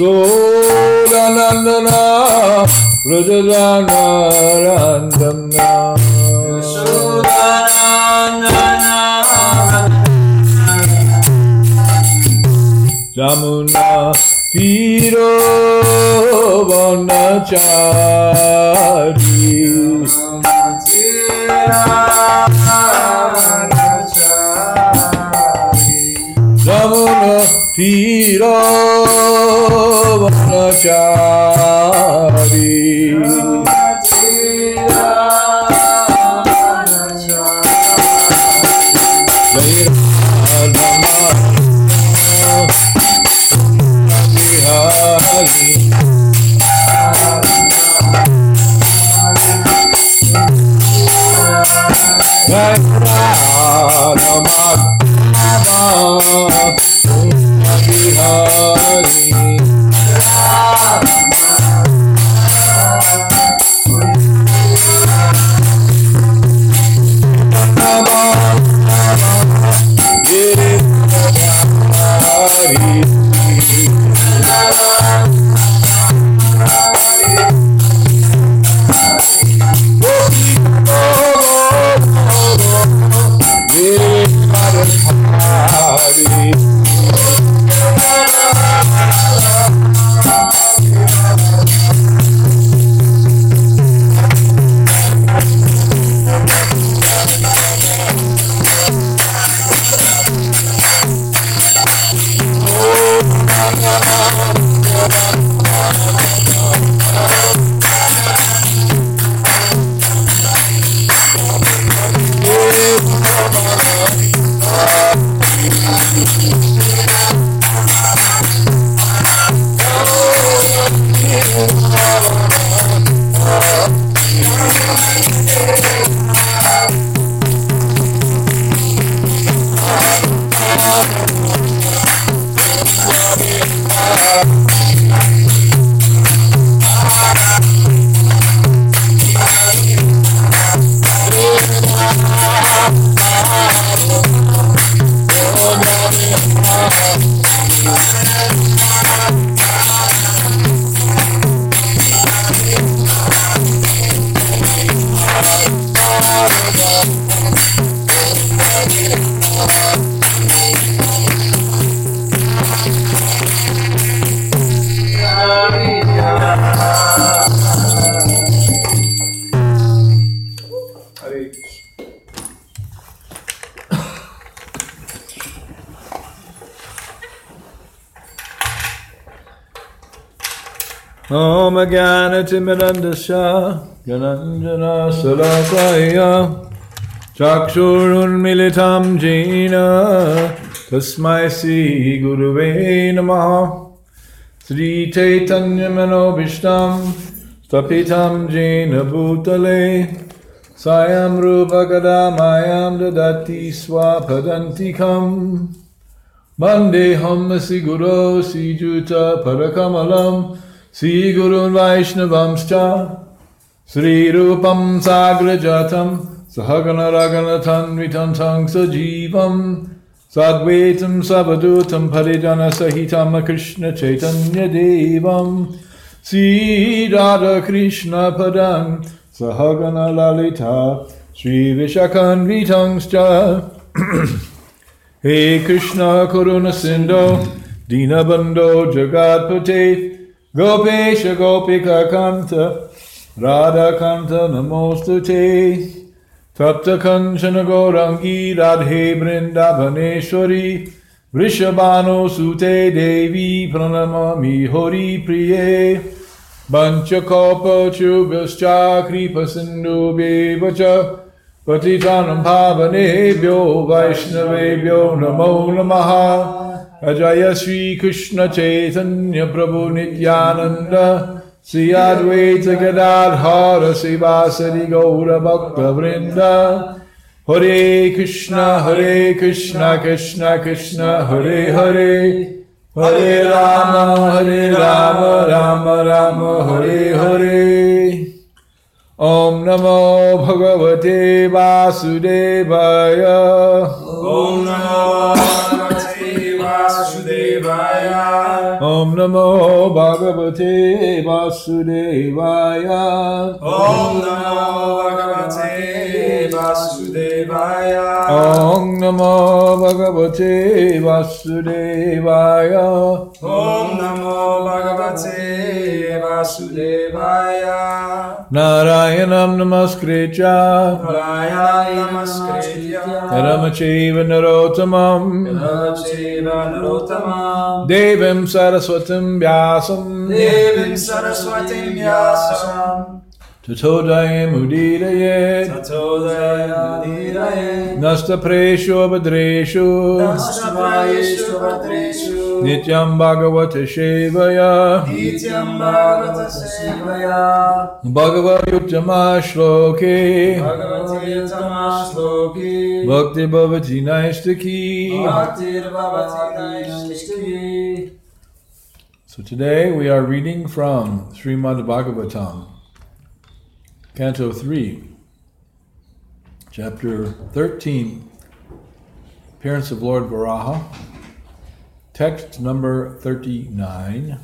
Sodanandana Rajajanarandana Jamuna Tiro Vanachari. Jamuna Tiro Vanachari तिमिरन्दस्य जनञ्जनसलाकाया चाक्षुरुन्मिलितां जेन तस्मै श्रीगुरुवे नमः श्रीचैतन्यमनोभीष्टां स्थपितां जेन भूतले सायां रूपकदा मायां ददाति स्वापदन्तिकम् वन्देऽहं श्रीगुरो श्रीयुत परकमलम् Siguro Sijuta Vaishnavamscha Sri Rupam Sagrajatam Sahagana Raganathan Vitantang Sajivam Sadvaitam Savadutam Parijana Sahitam Krishna Chaitanya Devam Sri Radha Krishna Padam Sahagana Lalita Sri Vishakan Vitangscha He Krishna Karuna Sindho Dinabando Jagatpate Gopesha Gopika Kanta Radha Kanta Namostute Tapta Kanchana Gaurangi Radhe Brindavaneshwari Vrishabhano Sute Devi Pranamami Hori Priye Banchakopa Chubhascha Kripa Sindhu Bevacha Patitanam Bhavanebhyo Vaishnavebhyo Namo Namaha Ajaya Sri Krishna Chaitanya Prabhu Nityananda Sri Advaita Gadadhara Sivasari Gaura Bhakta Vrinda Hare Krishna Hare Krishna Krishna Krishna Hare Hare Hare Rama Hare Rama Rama Rama Hare Hare Om Namo Bhagavate Vasudevaya Om Namo ॐ नमो भगवते वासुदेवाय ॐ नमो भगवते वासुदेवाय ॐ नमो भगवते वासुदेवाय ॐ नमो भगवते वासुदेवाय नारायणं नमस्कृत्य नारायणाय नमस्कृत्य रमचैव नरोत्तमं रमचैव नरोत्तमं देवं सरस्व सरस्वतीं व्यासं देवीं सरस्वतीं व्यासम् तथोदयमुदीरये तथोदयमुदीरये नस्तप्रेषु भद्रेषु नस्तप्रायेषु भद्रेषु नित्यं भगवत सेवया नित्यं भगवत सेवया भगवयुतमा श्लोके भगवयुतमा श्लोके भक्ति भवति नैष्टिकी भक्तिर्भवति नैष्टिकी So today we are reading from Srimad Bhagavatam, Canto 3, Chapter 13, Appearance of Lord Varaha, text number 39.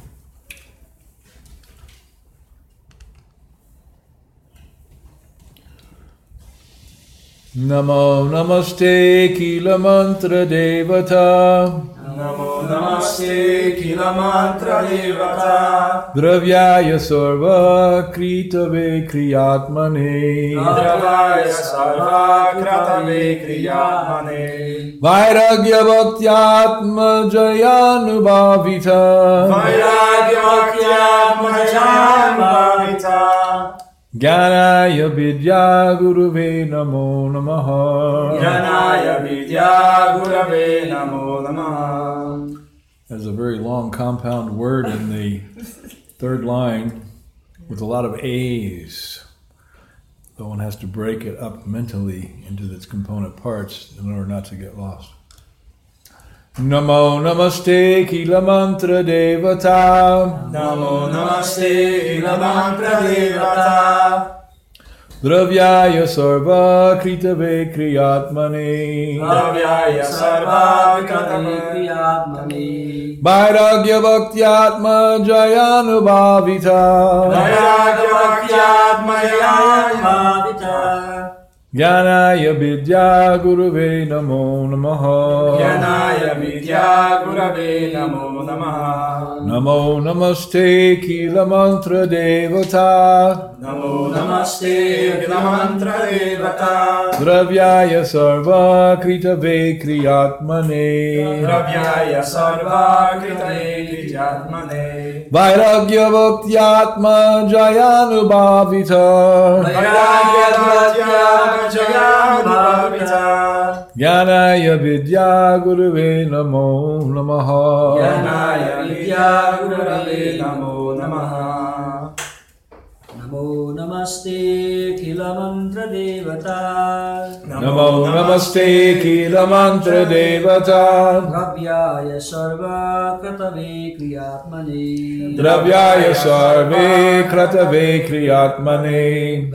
Namo Namaste Kila Mantra Devata. Namo Namaste Kila Mantra Devata. Dravyaya Sarva Kritave Kriyatmane Dravaya Sarva Kratave Kriyatmane. Vairagya Bhaktyatma Jayanubhavita Vairagyakyatmajayam Bhavita. Gyanaya Vidya Guruve Namo Namaha Janaya Vidya Gurave Namo Namaha. There's a very long compound word in the third line with a lot of A's. So one has to break it up mentally into its component parts in order not to get lost. Namo Namaste Kila Mantra Devata Namo Namaste Kila Mantra Devata. Dravyaya Sarva Kritave Kriyatmane Dravyaya Sarva Kratave Kriyatmani Vairagya Bhaktyatma Jayanubhavita Vairagyakyatmajayam Bhavita Jnanaya Vidya Guruve Namo Namaha Janaya Vidya Gurave Namo Namaha. Namo Namaste Kila Mantra Devata Namo Namaste Kila Mantra Devata. Dravyaya Sarva Kritave Kriyatmane Dravyaya Sarva Kritave Krijatmane. Vairagya Bhaktyatma Jayanubhavita Vairagyakyatmajayam Bhavita. Jnanaya Vidya Guruve Namo Namaha Janaya Vidya Gurave Namo Namaha. Namo Namaste Kila Mantra Devata Namo Namaste Kila Mantra Devata Dravyaya Sarva Kratave Kriyatmani Dravyaya Sarve Kratave Kriyatmane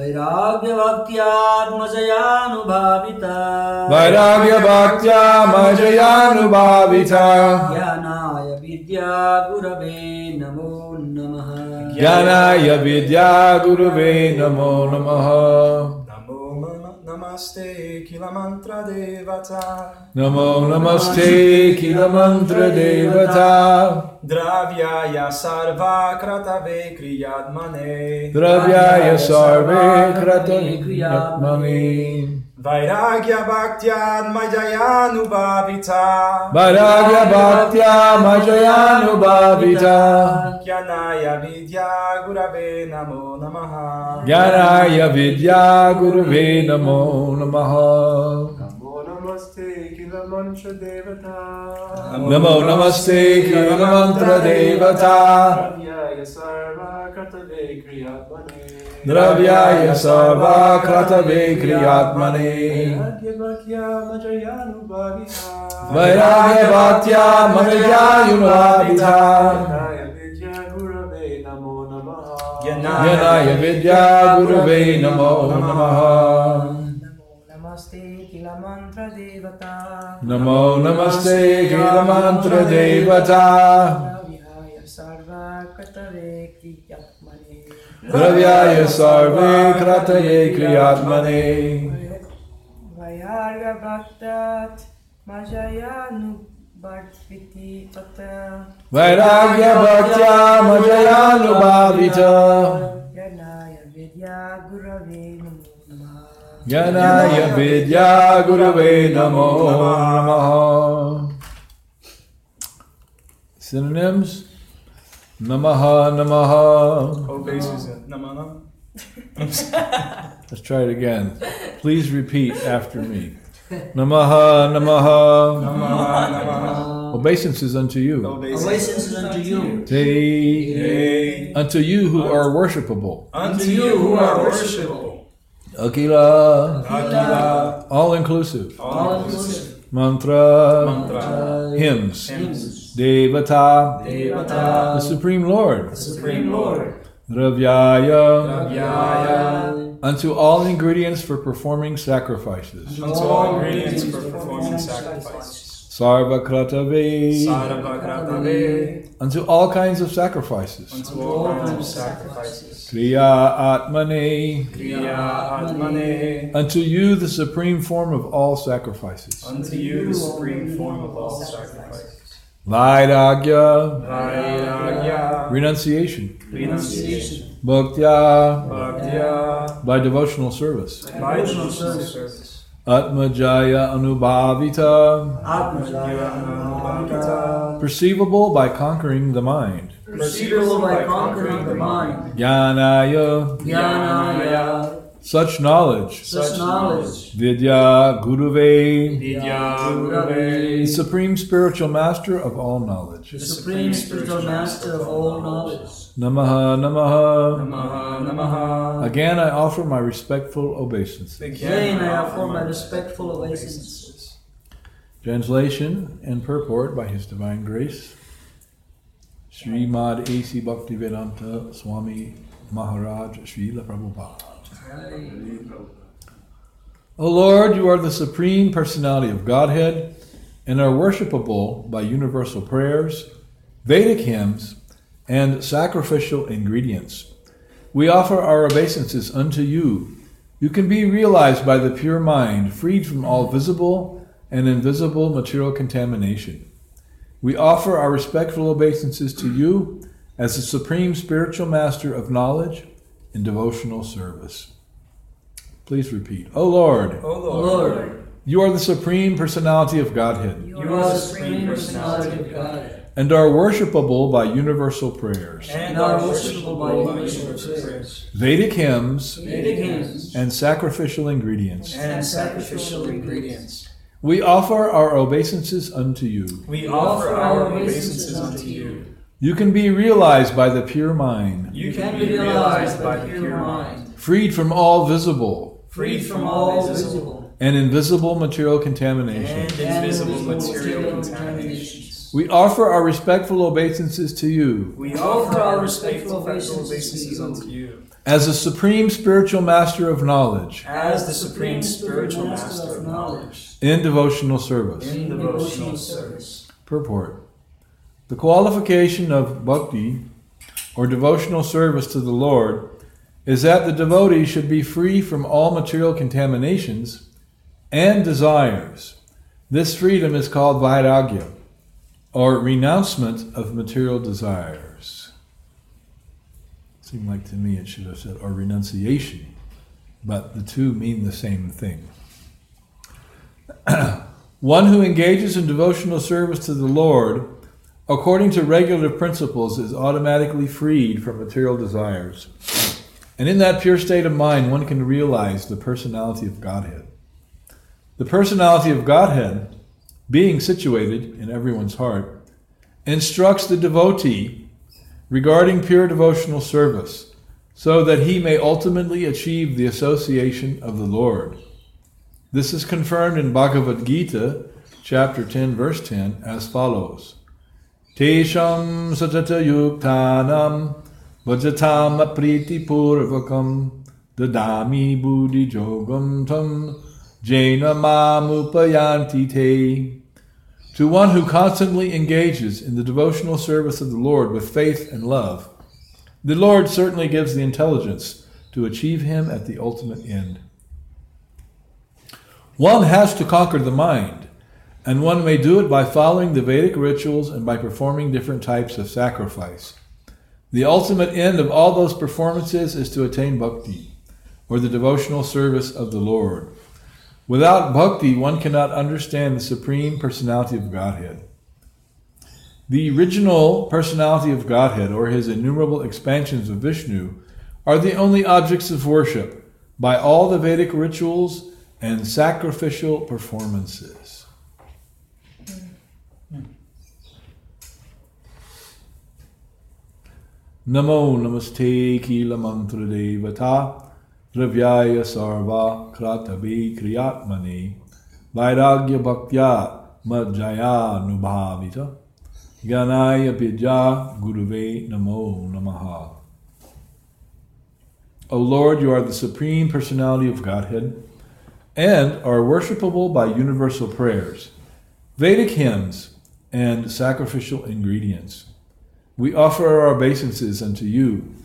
Vairagya Bhaktyatmajayanu Bhavita Vairagya Bhaktya Majayanubhavita Jnanaya Vidya Gurave Namo Namaha Jnanaya Vidya Guruve Namo Namaha Namo Namaste Kila Mantra Devata. Namo Namaste Kila Mantra Devata Dravyaya Sarva Kratave Kriyatmane. Dravyaya Sarve Kratave Kriyatmane Vairagya Bhaktyan Majayanu Bhavita. Vairagya Bhaktya Majayanubhavita. Jnanaya Vidya Gurave Namo Namaha. Jnanaya Vidya Guruve Namo Namaha Namo Namaste Kila Mantra Devata Namo Namaste Kila Mantra Devata Dravyaya Sarva Kratave Kriyatmane Dravyaya Sarva Kratave Kriyatmane Vairagya Majayanu Bhavita Vairagya Bhaktya Majayanubhavita Jnanaya Vidya Gurave Namo Namaha Jnanaya Vidya Guruve Namo Namaha Namo Namaste Kila Mantra Devata Namo Namaste Kila Mantra Devata Dravyaya kratave kriyatmane. Dravyaya sarve krataye kriyatmane. Vayarga bhaktat majayanu bhartviti tata. Vairagya bhaktya majayanubhavita. Yanaya vidya gurave namo namaha. Yanaya vidya gurave namaha. Synonyms? Namaha namaha. Oh, Obeisance. Namana. Let's try it again. Please repeat after me. Namaha namaha. Namaha namaha. Obeisances unto you. Obeisance unto you. Te Yea. unto you who are worshipable. Unto you who are worshipable. Akila. Akila. All inclusive. All inclusive. Mantra. Mantra. Hymns. Hymns. Devata. The Supreme Lord. the Supreme Lord. Dravyaya. Vyaya. Unto all ingredients for performing sacrifices. Unto all ingredients for performing sacrifices. Sarva kratave. Sarvakratave. Unto all kinds of sacrifices. Unto all kinds of sacrifices. Kriya Atmane. Kriya Atmane. Unto you, the supreme form of all sacrifices. Unto you the supreme form of all sacrifices. Vairagya. Vairagya. Renunciation. Renunciation. Bhaktya. Bhaktya. By devotional service. By devotional service. Atmajaya Anubhavita. Atmajaya Perceivable by conquering the mind. Perceivable by conquering the mind. Jnanaya. Jnanaya. Such knowledge. Such knowledge. Vidya Guruve. Vidya The supreme spiritual master of all knowledge. The supreme spiritual master of all knowledge. Namaha Namaha. Namaha Namaha. Again, I offer my respectful obeisances. Again, I offer my respectful obeisances. Translation and purport by His Divine Grace. Srimad A.C. Bhaktivedanta Swami Maharaj Srila Prabhupada. O Lord, you are the supreme personality of Godhead and are worshipable by universal prayers, Vedic hymns, and sacrificial ingredients. We offer our obeisances unto you. You can be realized by the pure mind, freed from all visible and invisible material contamination. We offer our respectful obeisances to you as the supreme spiritual master of knowledge and devotional service. Please repeat. O Lord, O O Lord. Lord, you are the supreme personality of Godhead you are the supreme personality of Godhead. and are worshipable by universal prayers, And and are are worshipable by universal universal prayers. Vedic hymns, Vedic hymns and sacrificial ingredients. and sacrificial ingredients. We offer our obeisances unto you. We offer our obeisances unto you. You can be realized by the pure mind, You can be realized by the pure mind, freed from all visible freed from all visible and invisible material contamination. and invisible material contaminations. We offer our respectful obeisances to you We offer our respectful obeisances unto you. as the supreme spiritual master of knowledge As the supreme spiritual master of knowledge in devotional service. in devotional service. Purport The qualification of bhakti, or devotional service to the Lord, is that the devotee should be free from all material contaminations and desires. This freedom is called vairagya, or renouncement of material desires. Seemed like to me it should have said, or renunciation, but the two mean the same thing. One who engages in devotional service to the Lord, according to regulative principles, is automatically freed from material desires. And in that pure state of mind, one can realize the personality of Godhead. The personality of Godhead, being situated in everyone's heart, instructs the devotee regarding pure devotional service, so that he may ultimately achieve the association of the Lord. This is confirmed in Bhagavad Gita, chapter 10, verse 10, as follows Tesham satata yuktanam vajatam apriti purvakam dadami buddhi jogam tam jaina mamupayanti te. To one who constantly engages in the devotional service of the Lord with faith and love, The Lord certainly gives the intelligence to achieve Him at the ultimate end. One has to conquer the mind, and one may do it by following the Vedic rituals and by performing different types of sacrifice. The ultimate end of all those performances is to attain bhakti, or the devotional service of the Lord. Without bhakti, one cannot understand the Supreme Personality of Godhead. The original personality of Godhead, or his innumerable expansions of Vishnu, are the only objects of worship by all the Vedic rituals and sacrificial performances. Namo Namaste Kila Mantra Devata Dravyaya Sarva Kratabi Kriyatmani Vairagya Bhaktya Madjaya Nubhavita Ganaya Vidya Guruve Namo Namaha. O Lord, you are the supreme personality of Godhead and are worshipable by universal prayers, Vedic hymns, and sacrificial ingredients. We offer our obeisances unto you.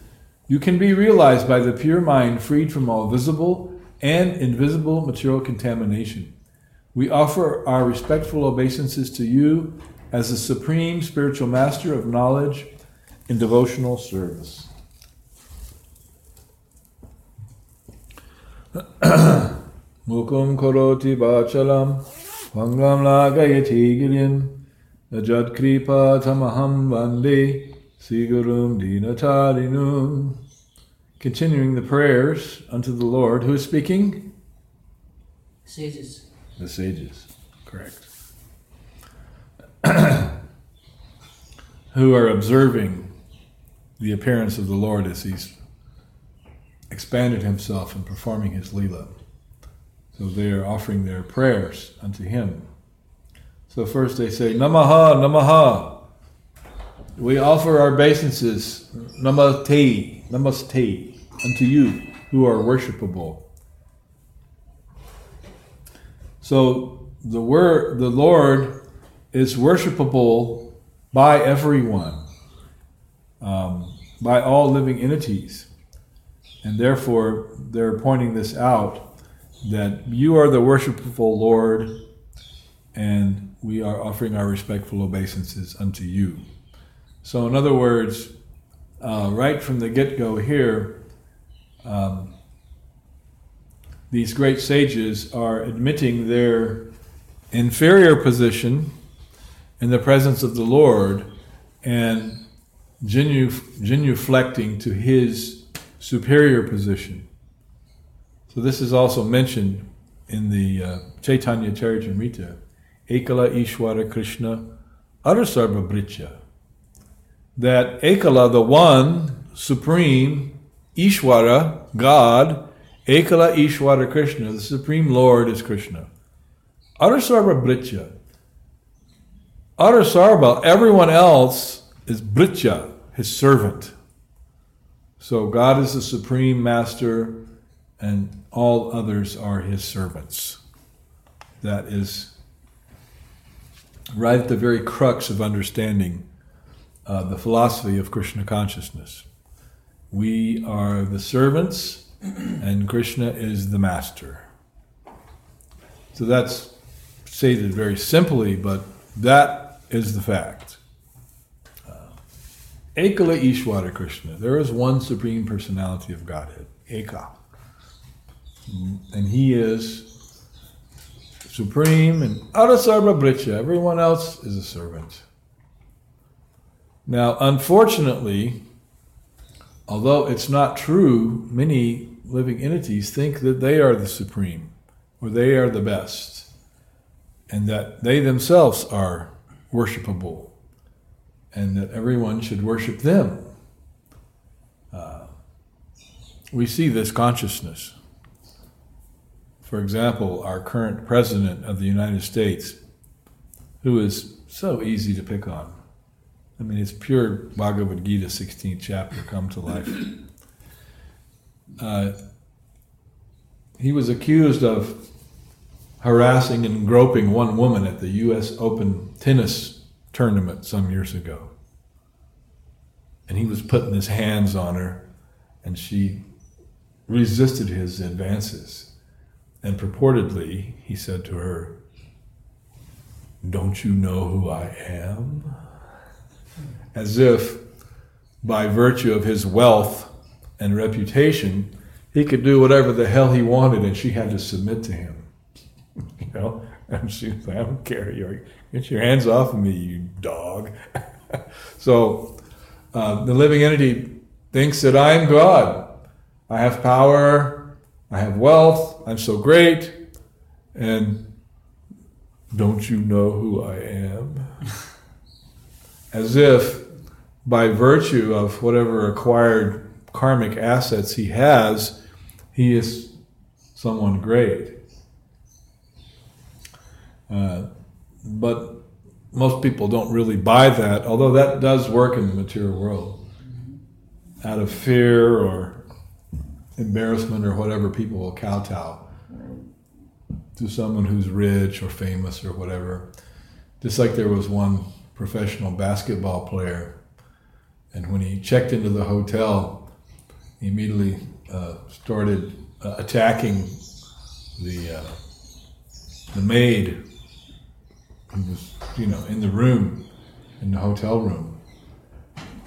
You can be realized by the pure mind freed from all visible and invisible material contamination. We offer our respectful obeisances to you as the supreme spiritual master of knowledge in devotional service. Mukum koroti bachalam, vangam lagayati girim, najad kripa tamaham vande, sigurum dinatarinum. Continuing the prayers unto the Lord, who is speaking? Sages. The sages, correct. who are observing the appearance of the Lord as he's expanded himself and performing his Leela. So they are offering their prayers unto him. So first they say, Namaha, Namaha. We offer our obeisances, Namaste, Namaste, unto you who are worshipable. So the word, the Lord is worshipable by everyone, um, by all living entities. And therefore, they're pointing this out that you are the worshipful Lord, and we are offering our respectful obeisances unto you. So, in other words, uh, right from the get go here, um, these great sages are admitting their inferior position in the presence of the Lord and genuflecting to his superior position. So this is also mentioned in the uh, Chaitanya Charitamrita, Ekala Ishwara Krishna Arasarva Britya. That Ekala, the one, supreme, Ishwara, God, Ekala Ishwara Krishna, the supreme Lord is Krishna. Arasarva Britya. Arasarva, everyone else is Britya, his servant. So God is the supreme master and all others are his servants. That is right at the very crux of understanding uh, the philosophy of Krishna consciousness. We are the servants, and Krishna is the master. So that's stated very simply, but that is the fact. Uh, Ekala Ishwara Krishna. There is one supreme personality of Godhead. Eka and he is supreme and Arasarva Britya. Everyone else is a servant. Now, unfortunately, although it's not true, many living entities think that they are the supreme or they are the best and that they themselves are worshipable and that everyone should worship them. Uh, we see this consciousness for example, our current president of the United States, who is so easy to pick on. I mean, it's pure Bhagavad Gita, 16th chapter, come to life. Uh, he was accused of harassing and groping one woman at the U.S. Open tennis tournament some years ago. and he was putting his hands on her, and she resisted his advances. And purportedly, he said to her, Don't you know who I am? As if by virtue of his wealth and reputation, he could do whatever the hell he wanted and she had to submit to him. You know? And she was like, I don't care. You're, get your hands off of me, you dog. so uh, the living entity thinks that I am God. I have power, I have wealth, I'm so great, and don't you know who I am? As if by virtue of whatever acquired karmic assets he has, he is someone great. Uh, but most people don't really buy that, although that does work in the material world. Out of fear or embarrassment or whatever, people will kowtow to someone who's rich or famous or whatever. Just like there was one professional basketball player, and when he checked into the hotel, he immediately uh, started uh, attacking the uh, the maid who was, you know, in the room, in the hotel room,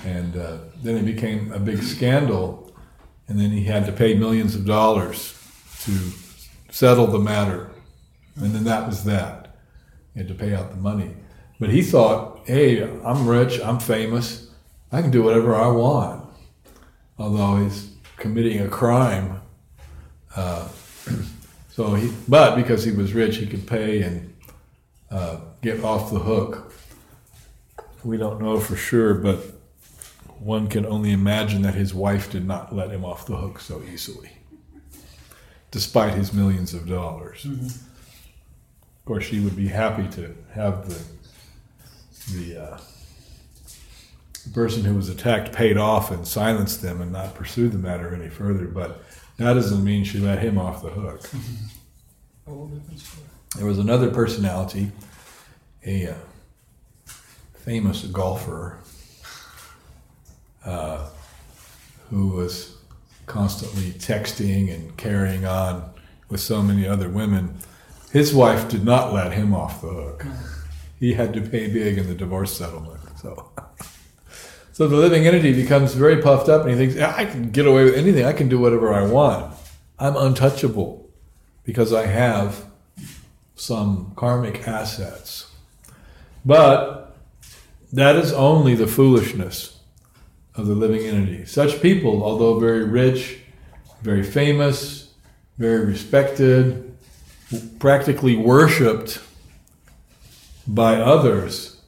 and uh, then it became a big scandal, and then he had to pay millions of dollars to settle the matter, and then that was that. He had to pay out the money, but he thought, "Hey, I'm rich, I'm famous, I can do whatever I want," although he's committing a crime. Uh, so he, but because he was rich, he could pay and uh, get off the hook. We don't know for sure, but one can only imagine that his wife did not let him off the hook so easily, despite his millions of dollars. Mm-hmm. Of course, she would be happy to have the the uh, person who was attacked paid off and silenced them and not pursue the matter any further. But that doesn't mean she let him off the hook. There was another personality, a uh, famous golfer, uh, who was constantly texting and carrying on with so many other women. His wife did not let him off the hook. He had to pay big in the divorce settlement. So. So the living entity becomes very puffed up and he thinks, I can get away with anything. I can do whatever I want. I'm untouchable because I have some karmic assets. But that is only the foolishness of the living entity. Such people, although very rich, very famous, very respected, practically worshipped by others,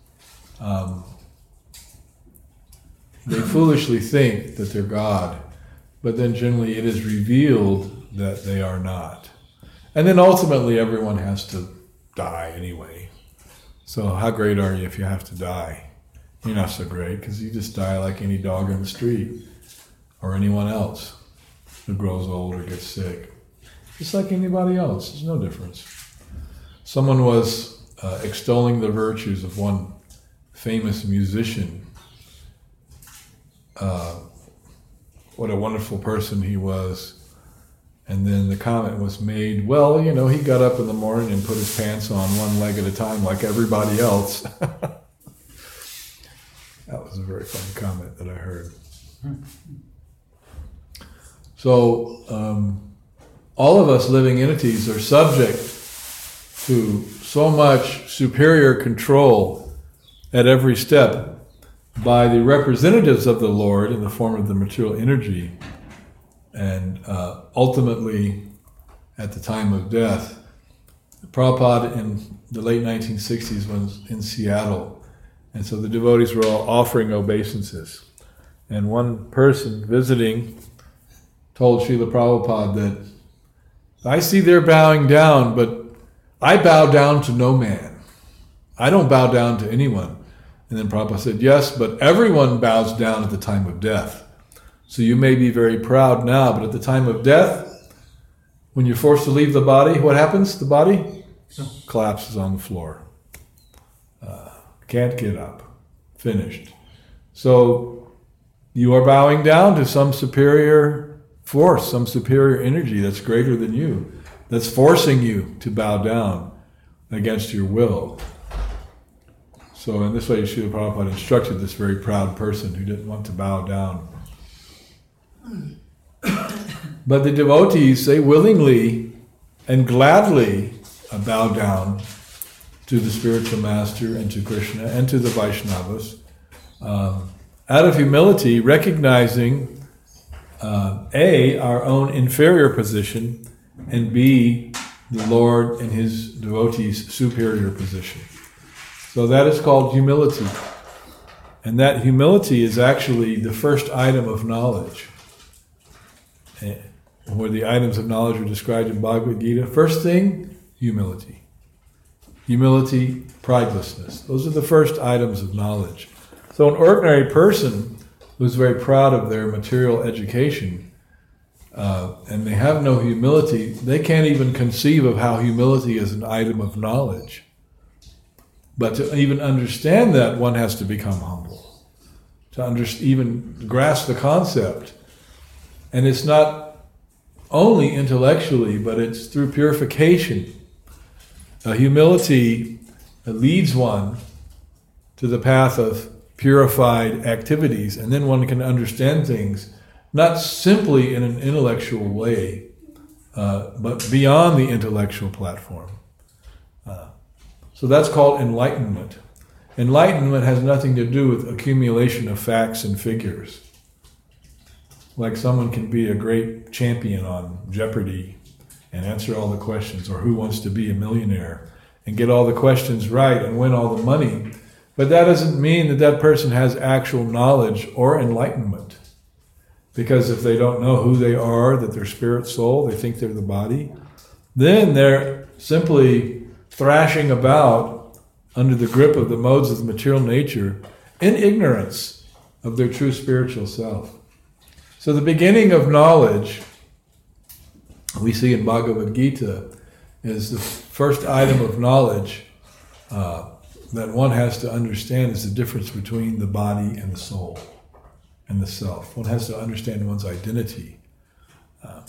um, they foolishly think that they're God, but then generally it is revealed that they are not. And then ultimately everyone has to die anyway. So how great are you if you have to die? You're not so great because you just die like any dog in the street or anyone else who grows old or gets sick. Just like anybody else, there's no difference. Someone was uh, extolling the virtues of one famous musician uh, what a wonderful person he was. And then the comment was made, well, you know, he got up in the morning and put his pants on one leg at a time like everybody else. that was a very funny comment that I heard. So, um, all of us living entities are subject to so much superior control at every step by the representatives of the Lord in the form of the material energy. And uh, ultimately, at the time of death, Prabhupada in the late 1960s was in Seattle. And so the devotees were all offering obeisances. And one person visiting told Srila Prabhupada that I see they're bowing down, but I bow down to no man. I don't bow down to anyone. And then Prabhupada said, Yes, but everyone bows down at the time of death. So you may be very proud now, but at the time of death, when you're forced to leave the body, what happens? The body collapses on the floor. Can't get up. Finished. So you are bowing down to some superior force, some superior energy that's greater than you, that's forcing you to bow down against your will. So, in this way, Srila Prabhupada instructed this very proud person who didn't want to bow down. But the devotees, they willingly and gladly bow down to the spiritual master and to Krishna and to the Vaishnavas um, out of humility, recognizing uh, A, our own inferior position, and B, the Lord and his devotees' superior position. So that is called humility. And that humility is actually the first item of knowledge. Eh, Where the items of knowledge are described in Bhagavad Gita. First thing, humility. Humility, pridelessness. Those are the first items of knowledge. So an ordinary person who's very proud of their material education uh, and they have no humility, they can't even conceive of how humility is an item of knowledge. But to even understand that, one has to become humble. To under, even grasp the concept. And it's not only intellectually, but it's through purification. Uh, humility leads one to the path of purified activities, and then one can understand things not simply in an intellectual way, uh, but beyond the intellectual platform. Uh, so that's called enlightenment. Enlightenment has nothing to do with accumulation of facts and figures. Like someone can be a great champion on Jeopardy and answer all the questions, or who wants to be a millionaire and get all the questions right and win all the money. But that doesn't mean that that person has actual knowledge or enlightenment. Because if they don't know who they are, that they're spirit soul, they think they're the body, then they're simply thrashing about under the grip of the modes of the material nature in ignorance of their true spiritual self. So the beginning of knowledge we see in Bhagavad Gita is the first item of knowledge uh, that one has to understand is the difference between the body and the soul and the self. One has to understand one's identity. Uh,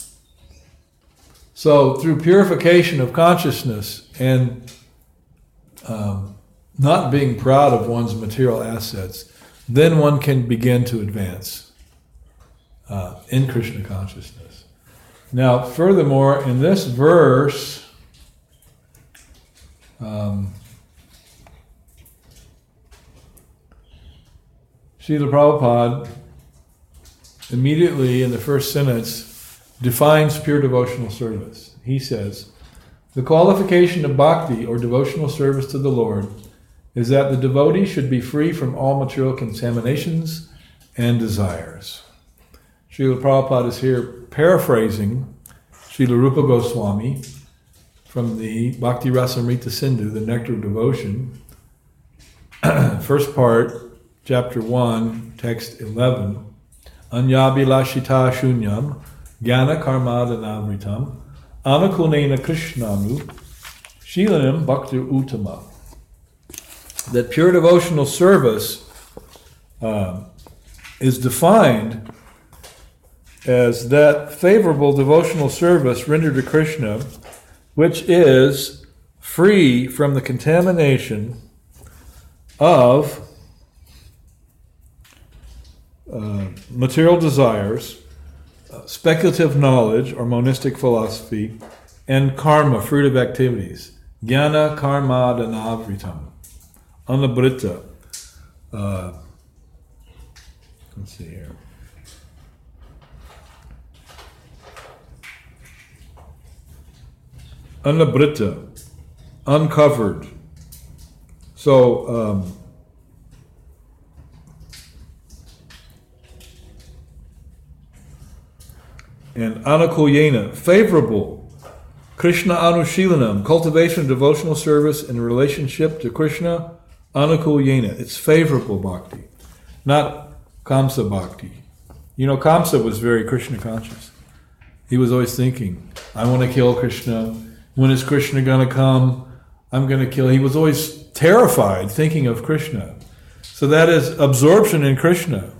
so, through purification of consciousness and um, not being proud of one's material assets, then one can begin to advance uh, in Krishna consciousness. Now, furthermore, in this verse, um, Srila Prabhupada immediately in the first sentence defines pure devotional service. He says, The qualification of bhakti or devotional service to the Lord is that the devotee should be free from all material contaminations and desires. Srila Prabhupada is here paraphrasing Srila Rupa Goswami from the Bhakti Rasamrita Sindhu, the Nectar of Devotion. First part, chapter 1, text 11. Anyabilashita shunyam, jnana karmadanavritam, anakunena krishnanu, shilanam bhakti uttama. That pure devotional service uh, is defined as that favorable devotional service rendered to Krishna, which is free from the contamination of uh, material desires, uh, speculative knowledge or monistic philosophy, and karma, fruit of activities. Jnana karma danavritam. Anabrita. Uh, let's see here. Anabrita. Uncovered. So, um, and anakulyena, favorable. Krishna anushilanam, cultivation of devotional service in relationship to Krishna, anakulyena. It's favorable bhakti, not kamsa bhakti. You know, Kamsa was very Krishna conscious. He was always thinking, I want to kill Krishna. When is Krishna going to come? I'm going to kill. He was always terrified thinking of Krishna. So that is absorption in Krishna.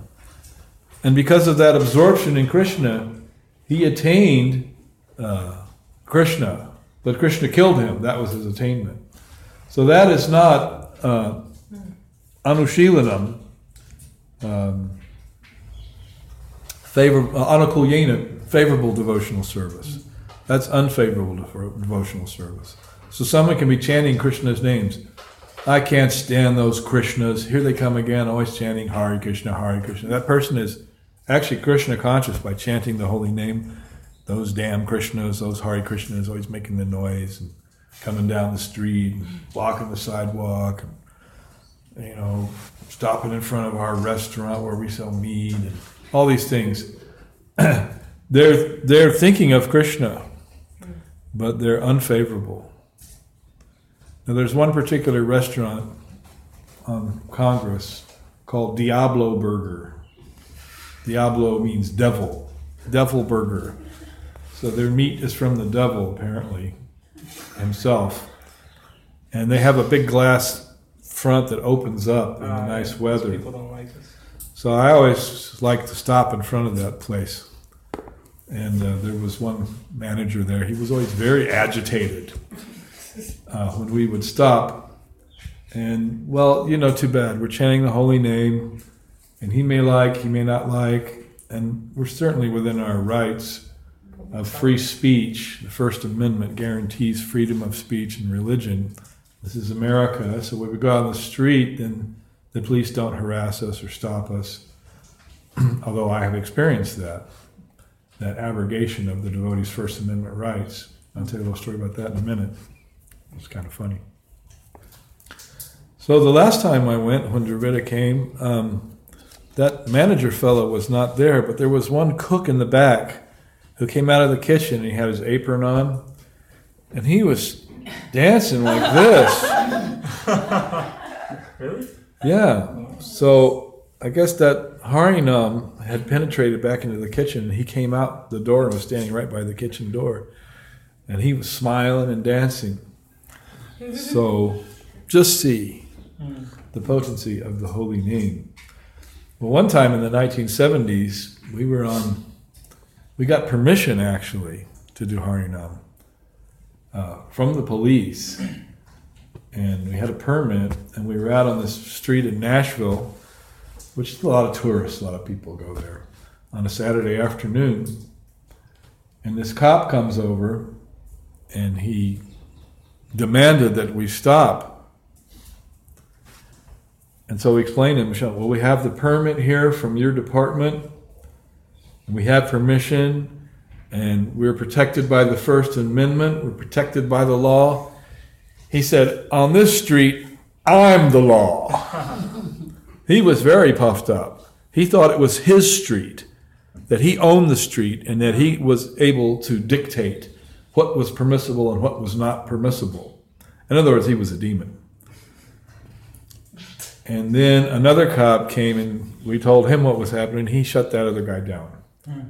And because of that absorption in Krishna, he attained uh, Krishna, but Krishna killed him. That was his attainment. So that is not uh, anushilanam, um, favor, uh, favorable devotional service. That's unfavorable devo- devotional service. So someone can be chanting Krishna's names. I can't stand those Krishnas. Here they come again, always chanting Hare Krishna, Hare Krishna. That person is actually Krishna conscious by chanting the holy name. Those damn Krishnas, those Hare Krishnas, always making the noise and coming down the street, and blocking the sidewalk, and, you know, stopping in front of our restaurant where we sell meat, and all these things. they're they're thinking of Krishna, but they're unfavorable. Now, there's one particular restaurant on Congress called Diablo Burger. Diablo means devil, devil burger. So their meat is from the devil, apparently, himself. And they have a big glass front that opens up in the Uh, nice weather. People don't like us. So I always like to stop in front of that place. And uh, there was one manager there. He was always very agitated uh, when we would stop. And, well, you know, too bad. We're chanting the holy name, and he may like, he may not like. And we're certainly within our rights of free speech. The First Amendment guarantees freedom of speech and religion. This is America, so when we go out on the street, then the police don't harass us or stop us. Although I have experienced that, that abrogation of the devotee's First Amendment rights. I'll tell you a little story about that in a minute. It's kind of funny. So the last time I went, when Dravida came, um, that manager fellow was not there, but there was one cook in the back who came out of the kitchen and he had his apron on, and he was dancing like this. Really? Yeah. So I guess that Harinam had penetrated back into the kitchen. He came out the door and was standing right by the kitchen door. And he was smiling and dancing. So just see the potency of the holy name. Well, one time in the 1970s, we were on, we got permission actually to do Harinam uh, from the police and we had a permit, and we were out on this street in Nashville, which is a lot of tourists, a lot of people go there, on a Saturday afternoon. And this cop comes over, and he demanded that we stop. And so we explained to him, well, we have the permit here from your department, we have permission, and we're protected by the First Amendment, we're protected by the law. He said, On this street, I'm the law. he was very puffed up. He thought it was his street, that he owned the street, and that he was able to dictate what was permissible and what was not permissible. In other words, he was a demon. And then another cop came and we told him what was happening. He shut that other guy down hmm.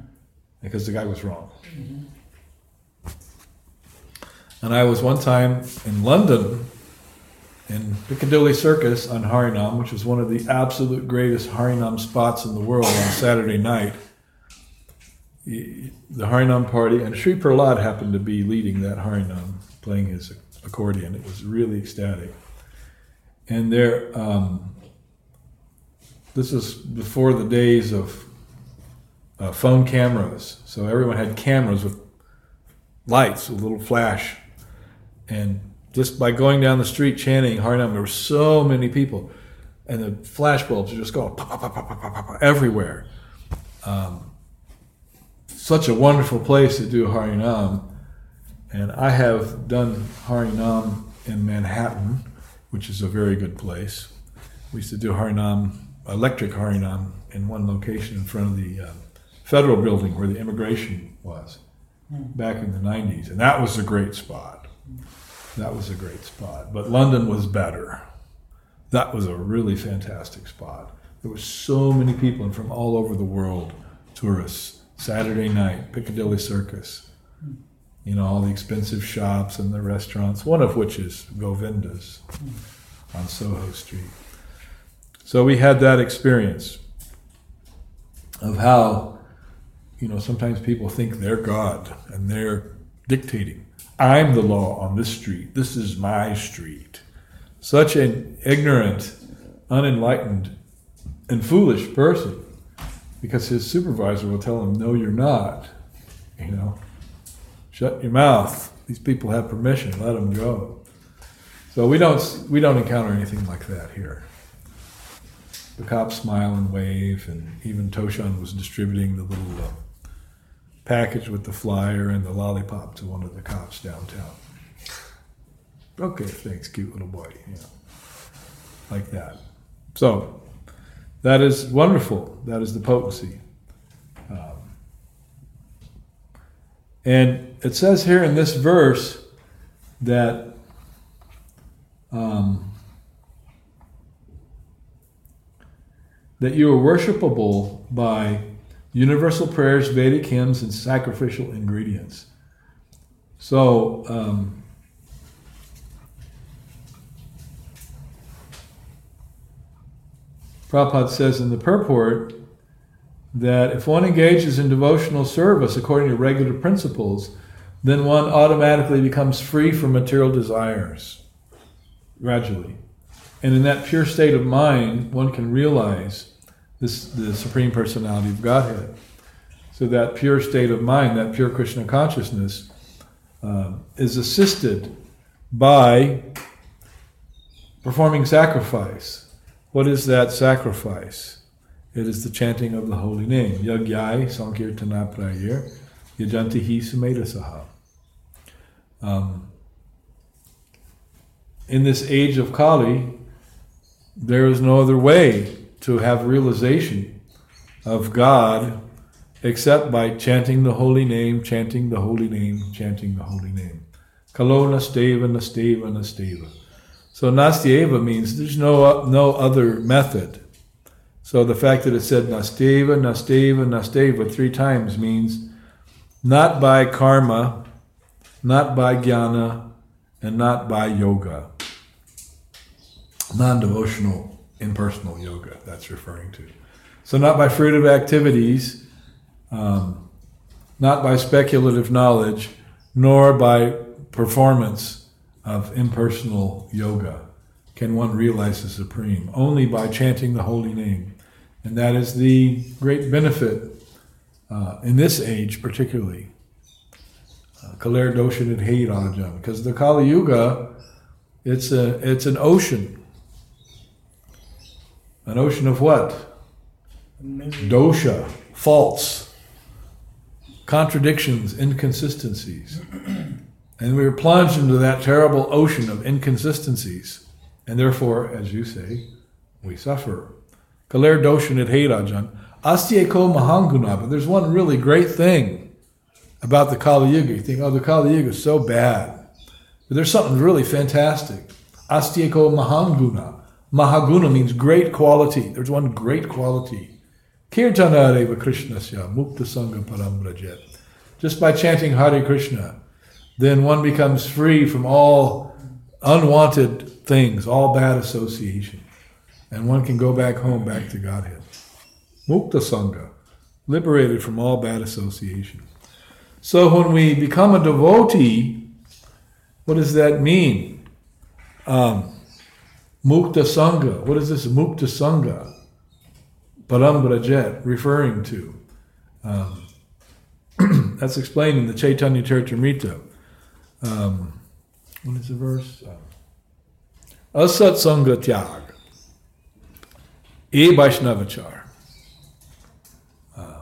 because the guy was wrong. And I was one time in London in Piccadilly Circus on Harinam, which was one of the absolute greatest Harinam spots in the world on Saturday night. The Harinam party, and Sri Prahlad happened to be leading that Harinam, playing his accordion. It was really ecstatic. And there, um, this is before the days of uh, phone cameras. So everyone had cameras with lights, a little flash. And just by going down the street chanting Harinam, there were so many people. And the flash bulbs are just going pop, pop, pop, pop, pop, pop, pop, everywhere. Um, such a wonderful place to do Harinam. And I have done Harinam in Manhattan, which is a very good place. We used to do Harinam, electric Harinam, in one location in front of the uh, federal building where the immigration was back in the 90s. And that was a great spot. That was a great spot. But London was better. That was a really fantastic spot. There were so many people and from all over the world, tourists, Saturday night, Piccadilly Circus. You know, all the expensive shops and the restaurants, one of which is Govinda's on Soho Street. So we had that experience. of how, you know, sometimes people think they're God and they're dictating. I'm the law on this street. This is my street. Such an ignorant, unenlightened, and foolish person because his supervisor will tell him, No, you're not. You know, shut your mouth. These people have permission. Let them go. So we don't we don't encounter anything like that here. The cops smile and wave, and even Toshan was distributing the little uh, package with the flyer and the lollipop to one of the cops downtown. Okay, thanks, cute little boy. Know, like that. So that is wonderful. That is the potency. Um, and it says here in this verse that um, that you are worshipable by universal prayers, Vedic hymns, and sacrificial ingredients. So, um, Prabhupada says in the purport that if one engages in devotional service according to regular principles, then one automatically becomes free from material desires gradually. And in that pure state of mind, one can realize this, the Supreme Personality of Godhead. So that pure state of mind, that pure Krishna consciousness, uh, is assisted by performing sacrifice. What is that sacrifice? It is the chanting of the holy name. Yagyai Sankirtana Prayer Yajantihi Sumedhasaha. Um, in this age of Kali, there is no other way to have realization of God except by chanting the holy name, chanting the holy name, chanting the holy name. Kalo nasteva, nasteva, nasteva. So nastyeva means there's no, no other method. So the fact that it said nasteva, nasteva, nasteva three times means not by karma, not by jnana, and not by yoga. Non devotional, impersonal yoga, that's referring to. So, not by fruitive activities, um, not by speculative knowledge, nor by performance of impersonal yoga can one realize the Supreme. Only by chanting the holy name. And that is the great benefit uh, in this age, particularly. Kaler Doshan and Because the Kali Yuga, it's, a, it's an ocean. An ocean of what? Dosha, faults, contradictions, inconsistencies. And we are plunged into that terrible ocean of inconsistencies. And therefore, as you say, we suffer. Kaler Doshan et Rajan. Astyeko Mahanguna. But there's one really great thing about the Kali Yuga. You think, oh, the Kali Yuga is so bad. But there's something really fantastic. Astyeko Mahanguna. Mahaguna means great quality. There's one great quality. Kirtana Reva Krishnasya Mukta Sangha Parambrajet. Just by chanting Hare Krishna, then one becomes free from all unwanted things, all bad association. And one can go back home, back to Godhead. Mukta Sangha, liberated from all bad association. So when we become a devotee, what does that mean? Um, Mukta Sangha. What is this Mukta Sangha? Parambrajet referring to. Um, that's explained in the Chaitanya Charitamrita. Um, what is the verse? Uh, Asat Sangha Tyag. E Vaishnavachar. Uh,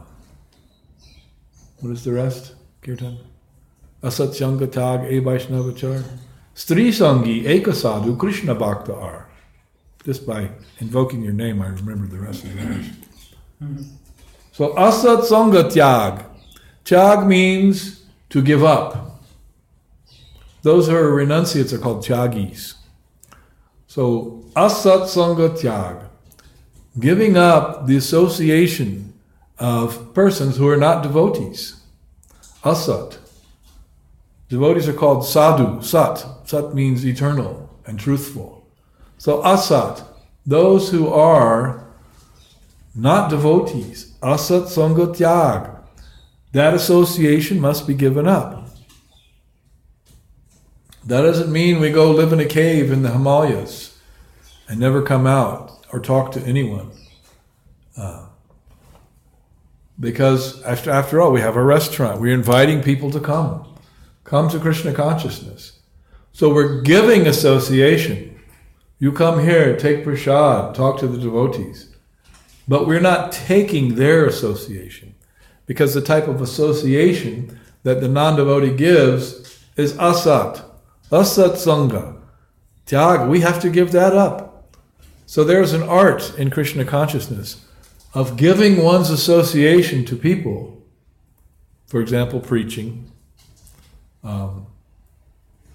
what is the rest, Kirtan? Asat Sangha Tyag E Vaishnavachar. Stri Sangi Ekasadu Krishna Bhakta just by invoking your name, I remember the rest of the verse. So asat sangha tyag. Tyag means to give up. Those who are renunciates are called tyagis. So asat sangha tyag. Giving up the association of persons who are not devotees. Asat. Devotees are called sadhu, sat. Sat means eternal and truthful. So asat, those who are not devotees. Asat Sangha Tyag. That association must be given up. That doesn't mean we go live in a cave in the Himalayas and never come out or talk to anyone. Uh, because after, after all, we have a restaurant. We're inviting people to come. Come to Krishna consciousness. So we're giving association. You come here, take prasad, talk to the devotees. But we're not taking their association. Because the type of association that the non devotee gives is asat, asat sangha. Tyag, we have to give that up. So there's an art in Krishna consciousness of giving one's association to people. For example, preaching. Um,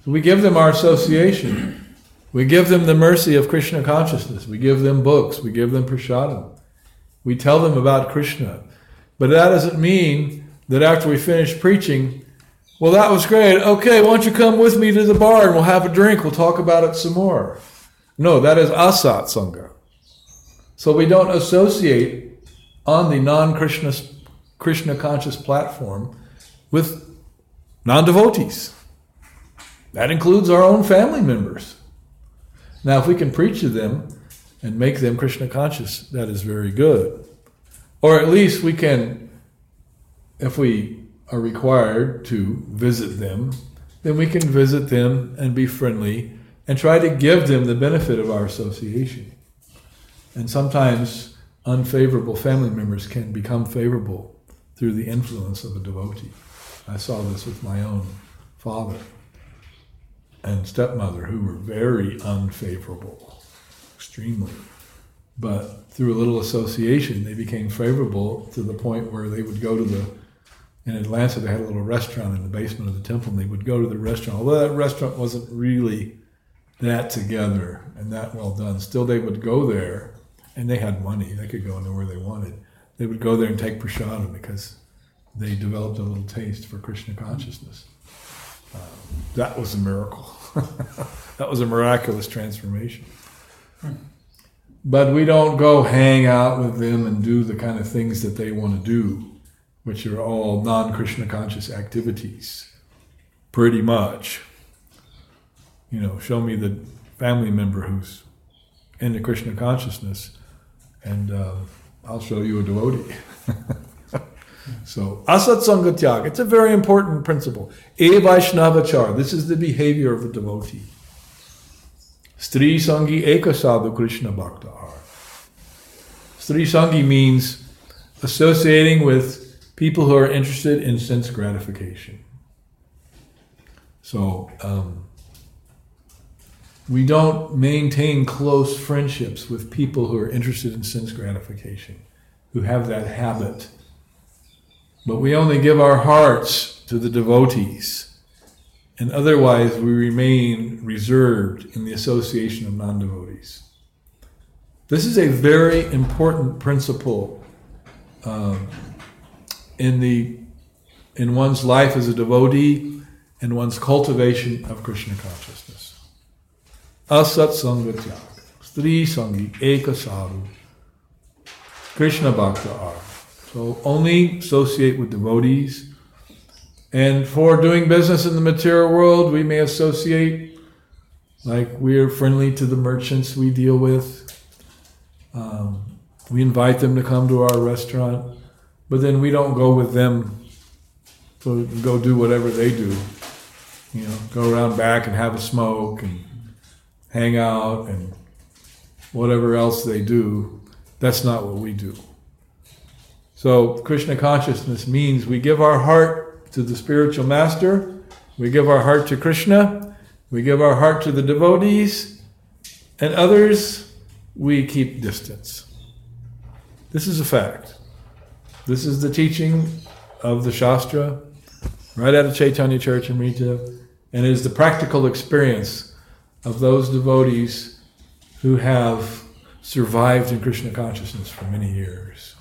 we give them our association. We give them the mercy of Krishna consciousness. We give them books. We give them prasadam. We tell them about Krishna. But that doesn't mean that after we finish preaching, well, that was great. Okay, why don't you come with me to the bar and we'll have a drink. We'll talk about it some more. No, that is asat sangha. So we don't associate on the non-Krishna Krishna conscious platform with non-devotees. That includes our own family members. Now, if we can preach to them and make them Krishna conscious, that is very good. Or at least we can, if we are required to visit them, then we can visit them and be friendly and try to give them the benefit of our association. And sometimes unfavorable family members can become favorable through the influence of a devotee. I saw this with my own father and stepmother who were very unfavorable, extremely. But through a little association, they became favorable to the point where they would go to the, in Atlanta, they had a little restaurant in the basement of the temple, and they would go to the restaurant. Although that restaurant wasn't really that together and that well done, still they would go there, and they had money. They could go anywhere they wanted. They would go there and take prasadam because they developed a little taste for Krishna consciousness. That was a miracle. that was a miraculous transformation. But we don't go hang out with them and do the kind of things that they want to do, which are all non Krishna conscious activities. Pretty much. You know, show me the family member who's into Krishna consciousness, and uh, I'll show you a devotee. So, asat sangatyag, it's a very important principle. E Vaishnavachar, this is the behavior of a devotee. Stri Sangi Ekasadu Krishna Bhakta are. Stri Sangi means associating with people who are interested in sense gratification. So, um, we don't maintain close friendships with people who are interested in sense gratification, who have that habit but we only give our hearts to the devotees, and otherwise we remain reserved in the association of non devotees. This is a very important principle um, in, the, in one's life as a devotee and one's cultivation of Krishna consciousness. Asat Sangatyag, Stri Sangi, Eka Sadhu, Krishna Bhakta are. So only associate with devotees. And for doing business in the material world, we may associate like we're friendly to the merchants we deal with. Um, we invite them to come to our restaurant, but then we don't go with them to go do whatever they do. You know, go around back and have a smoke and hang out and whatever else they do. That's not what we do. So, Krishna consciousness means we give our heart to the spiritual master, we give our heart to Krishna, we give our heart to the devotees, and others we keep distance. This is a fact. This is the teaching of the Shastra, right out of Chaitanya Charitamrita, and it is the practical experience of those devotees who have survived in Krishna consciousness for many years.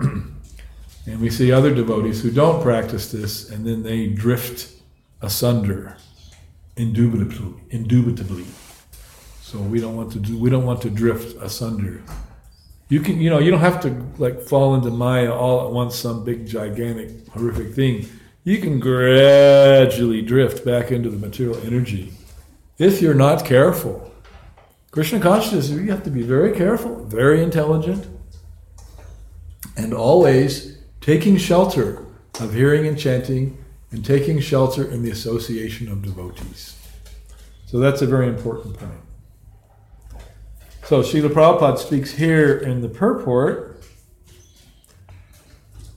and we see other devotees who don't practice this and then they drift asunder indubitably, indubitably. So we don't want to do, we don't want to drift asunder You can, you know, you don't have to like fall into Maya all at once, some big, gigantic, horrific thing. You can gradually drift back into the material energy if you're not careful. Krishna consciousness, you have to be very careful, very intelligent, and always taking shelter of hearing and chanting and taking shelter in the association of devotees. So that's a very important point. So Srila Prabhupada speaks here in the purport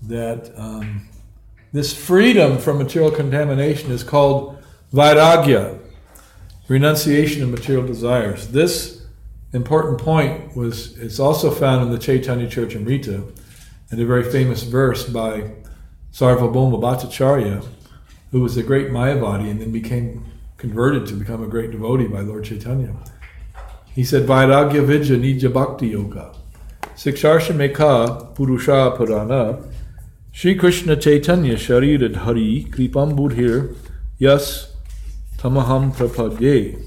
that um, this freedom from material contamination is called vairagya, renunciation of material desires. This important point was it's also found in the Chaitanya Charitamrita and a very famous verse by Sarvabhauma Bhattacharya, who was a great Mayavadi and then became converted to become a great devotee by Lord Chaitanya. He said, Vairagya Vidya Nija Bhakti Yoga. Siksharsha Mekha Purusha Purana. Sri Krishna Chaitanya Sharira Hari Kripam Budhir Yas Tamaham Prapadye.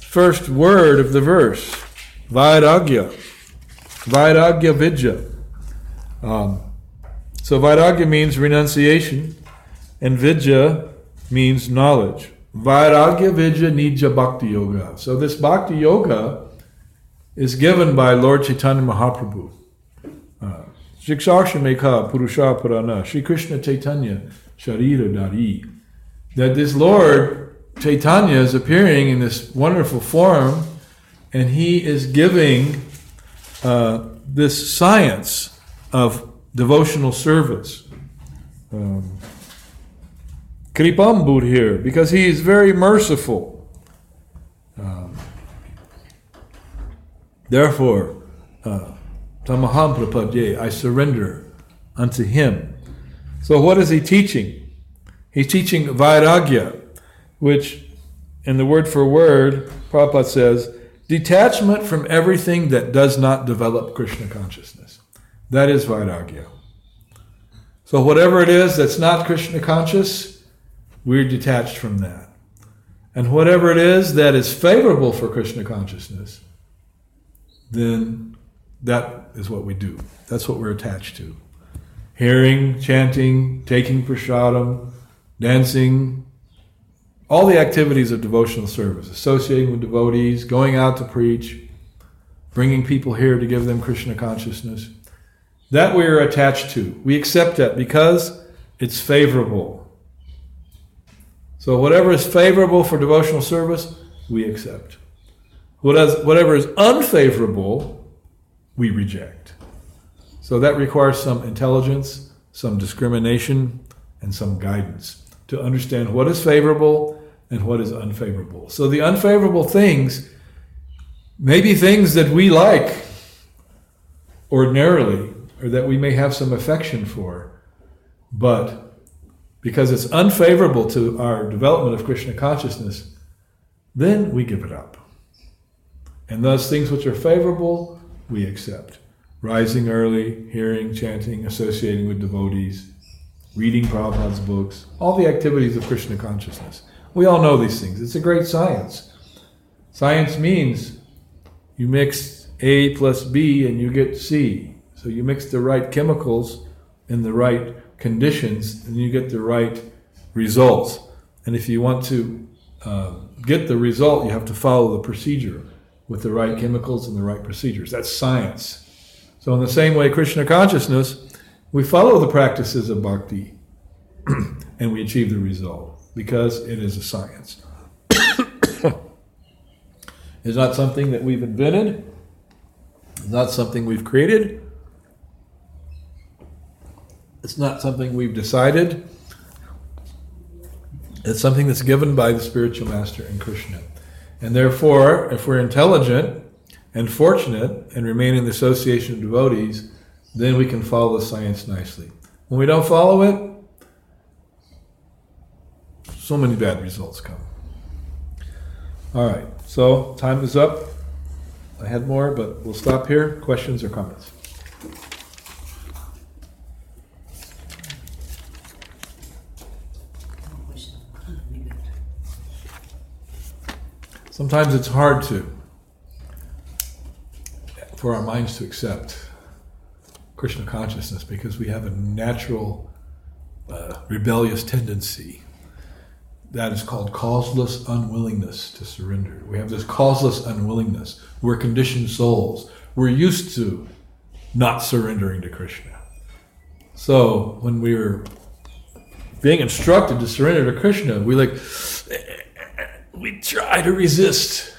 First word of the verse, Vairagya. Vairagya Vidya. Um, so Vairagya means renunciation, and Vidya means knowledge. Vairagya Vidya Nija Bhakti Yoga. So this Bhakti Yoga is given by Lord Chaitanya Mahaprabhu. Uh, Shiksharsha Mekha Purusha Purana, Sri Krishna Chaitanya Sharira Dhari. That this Lord Chaitanya is appearing in this wonderful form and he is giving uh, this science of devotional service. Um, Kripambudhir, because he is very merciful. Um, therefore, uh, Tamaham Prapadye, I surrender unto him. So, what is he teaching? He's teaching Vairagya, which, in the word for word, Prabhupada says, detachment from everything that does not develop Krishna consciousness. That is Vairagya. So, whatever it is that's not Krishna conscious, we're detached from that. And whatever it is that is favorable for Krishna consciousness, then that is what we do. That's what we're attached to. Hearing, chanting, taking prasadam, dancing, all the activities of devotional service, associating with devotees, going out to preach, bringing people here to give them Krishna consciousness. That we are attached to. We accept that because it's favorable. So whatever is favorable for devotional service, we accept. Whatever is unfavorable, we reject. So that requires some intelligence, some discrimination, and some guidance to understand what is favorable and what is unfavorable. So the unfavorable things may be things that we like ordinarily or that we may have some affection for, but because it's unfavorable to our development of Krishna consciousness, then we give it up. And those things which are favorable, we accept. Rising early, hearing, chanting, associating with devotees, reading Prabhupada's books, all the activities of Krishna consciousness. We all know these things. It's a great science. Science means you mix A plus B and you get C. So you mix the right chemicals in the right conditions and you get the right results. And if you want to uh, get the result, you have to follow the procedure with the right chemicals and the right procedures. That's science. So, in the same way, Krishna consciousness, we follow the practices of bhakti and we achieve the result because it is a science. it's not something that we've invented, it's not something we've created, it's not something we've decided. It's something that's given by the spiritual master in Krishna. And therefore, if we're intelligent and fortunate and remain in the association of devotees, then we can follow the science nicely. When we don't follow it, so many bad results come. All right, so time is up. I had more, but we'll stop here. Questions or comments? Sometimes it's hard to for our minds to accept Krishna consciousness because we have a natural uh, rebellious tendency. That is called causeless unwillingness to surrender. We have this causeless unwillingness. We're conditioned souls. We're used to not surrendering to Krishna. So when we were being instructed to surrender to Krishna, we like we try to resist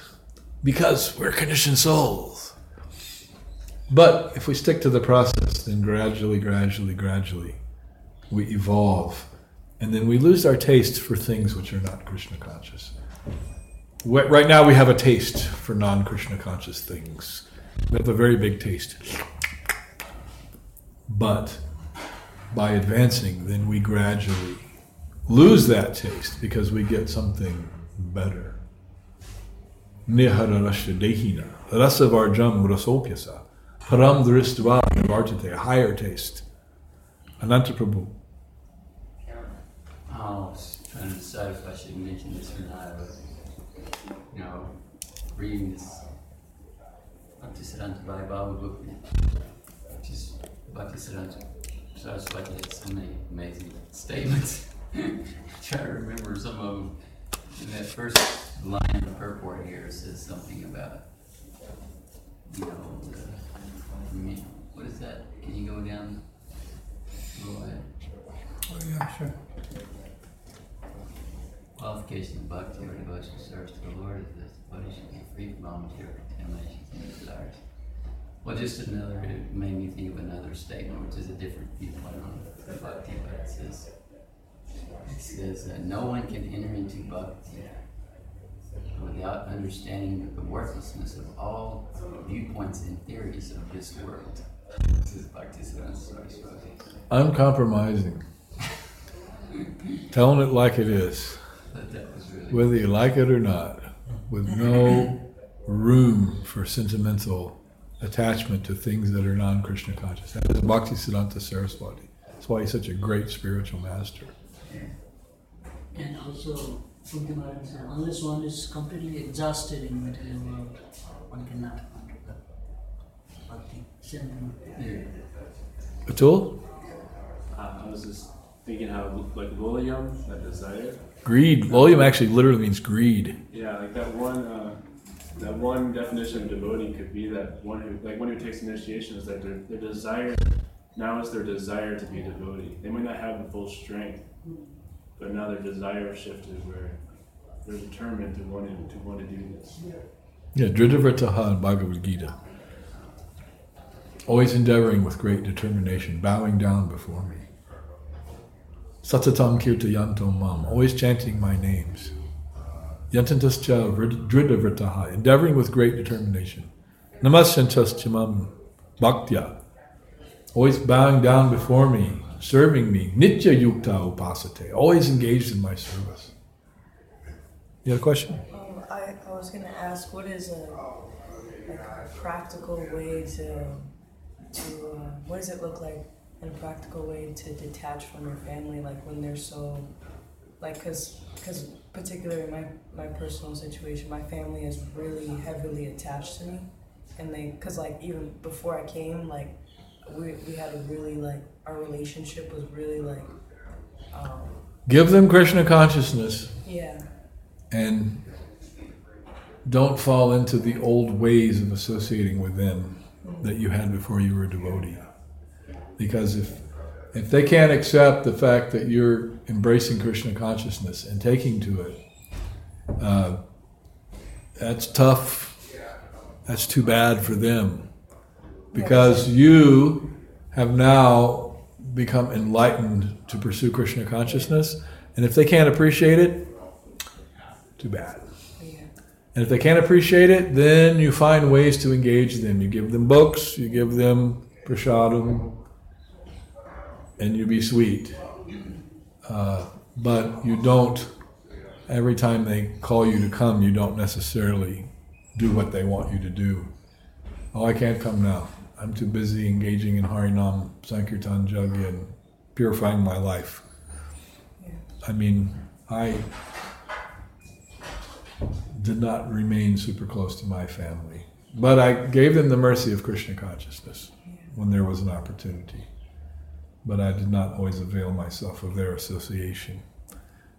because we're conditioned souls. But if we stick to the process, then gradually, gradually, gradually, we evolve. And then we lose our taste for things which are not Krishna conscious. Right now, we have a taste for non Krishna conscious things. We have a very big taste. But by advancing, then we gradually lose that taste because we get something better. Nihara rasha dehina, rasavarjam rasopyasa, param dristva nivartate, higher taste. Ananta Prabhu. I was trying to decide if I should mention this or not, but, you know, reading this Bhaktisiddhanta Bhaiva book, which is Bhaktisiddhanta Saraswati had so I was like, it's so many amazing statements. Try to remember some of them. In that first line of purport here says something about, you know, the, what is that? Can you go down? Oh, yeah, sure. Qualification of bhakti or devotional service to the Lord is that the body should be free from all material contaminations and desires. Well, just another, it made me think of another statement, which is a different viewpoint on bhakti, but it says, it says, uh, no one can enter into bhakti without understanding the worthlessness of all viewpoints and theories of this world. This is Bhakti. Uncompromising. Telling it like it is, But that was really. whether you like it or not, with no room for sentimental attachment to things that are non Krishna conscious. That is Bhakti Siddhanta Saraswati. That's why he's such a great spiritual master. And also, Kunti Maharaj said, unless one is completely exhausted in material world, one cannot enter the bhakti sentiment. Yeah. Atul? Uh, I was just thinking how, like, Laulyam, that desire. Greed. Laulyam actually literally means greed. Yeah, like that one, uh, that one definition of devotee could be that one who, like, one who takes initiation is that their, their desire now is their desire to be a devotee. They might not have the full strength, but now their desire shifted where they're determined to want to, to want to do this. Yeah, Dritavrataha in Bhagavad Gita. Always endeavoring with great determination, bowing down before me. Satatam kirtayanto mam, always chanting my names. Yantantascha Dritavrataha, endeavoring with great determination. Namasyantascha mam bhaktya, always bowing down before me, serving me. Nitya yukta upasate, always engaged in my service. You had a question? Um, I, I was gonna ask, what is a, like practical way to, to uh, what does it look like in a practical way to detach from your family, like when they're so, like, cause, cause particularly my, my personal situation, my family is really heavily attached to me, and they, cause like even before I came, like, we, we had a really like our relationship was really like, um, Give them Krishna consciousness. yeah, and don't fall into the old ways of associating with them that you had before you were a devotee. Because if if they can't accept the fact that you're embracing Krishna consciousness and taking to it, uh, that's tough. That's too bad for them. Because you have now become enlightened to pursue Krishna consciousness, and if they can't appreciate it, too bad. And if they can't appreciate it, then you find ways to engage them. You give them books, you give them prasadam, and you be sweet. Uh, but you don't, every time they call you to come, you don't necessarily do what they want you to do. Oh, I can't come now. I'm too busy engaging in Harinam, Sankirtan, Jagya, and purifying my life. I mean, I did not remain super close to my family But I gave them the mercy of Krishna consciousness when there was an opportunity. But I did not always avail myself of their association,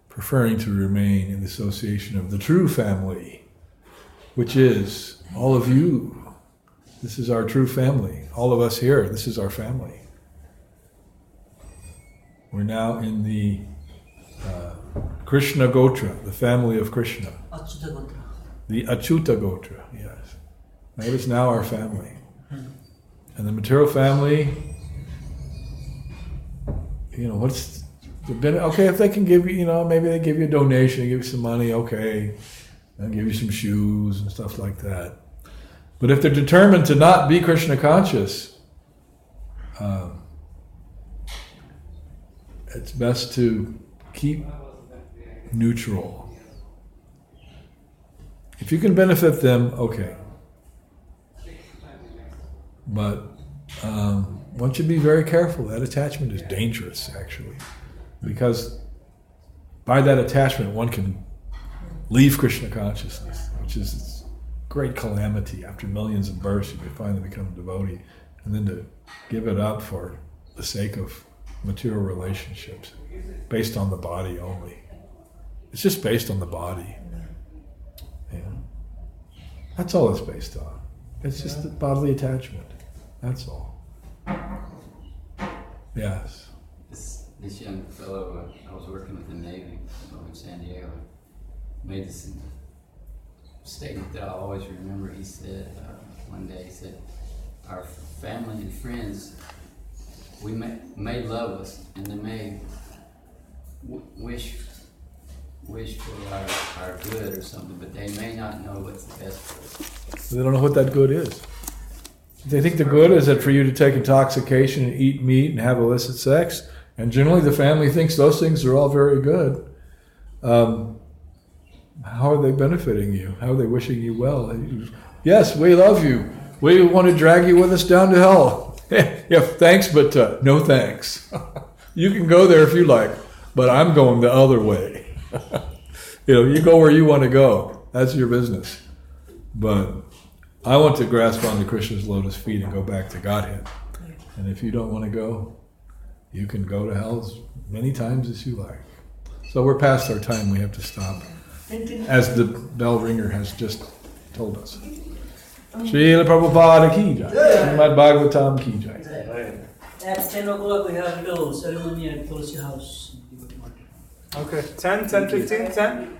preferring to remain in the association of the true family, which is all of you. This is our true family. All of us here, this is our family. We're now in the uh, Krishna Gotra, the family of Krishna. Achyuta Gotra. The Achyuta Gotra, yes. That is now our family. And the material family, you know, what's the benefit? Okay, if they can give you, you know, maybe they give you a donation, they give you some money, okay. They'll give you some shoes and stuff like that. But if they're determined to not be Krishna conscious, um, it's best to keep neutral. If you can benefit them, okay. But um, one should be very careful. That attachment is dangerous, actually, because by that attachment, one can leave Krishna consciousness, which is great calamity. After millions of births, you finally become a devotee, and then to give it up for the sake of material relationships based on the body only. It's just based on the body. Yeah. That's all it's based on. It's just the bodily attachment. That's all. Yes. This, this young fellow uh, I was working with the Navy over in San Diego made this statement that I'll always remember. He said uh, one day, he said, Our family and friends, we may, may love us and they may w- wish wish for our, our good or something, but they may not know what's the best for us. They don't know what that good is. They think the good is that for you to take intoxication and eat meat and have illicit sex, and generally the family thinks those things are all very good. Um, how are they benefiting you? How are they wishing you well? Yes, we love you. We want to drag you with us down to hell. yeah, thanks, but uh, no thanks. you can go there if you like, but I'm going the other way. you know, you go where you want to go. That's your business. But I want to grasp onto Krishna's lotus feet and go back to Godhead. And if you don't want to go, you can go to hell as many times as you like. So we're past our time. We have to stop, as the bell ringer has just told us. Srila Prabhupada ki jai. Srimad Bhagavatam ki jai. At 10 o'clock, we have little ceremony at Tulsi House. Okay, 10, 10, 15, 10?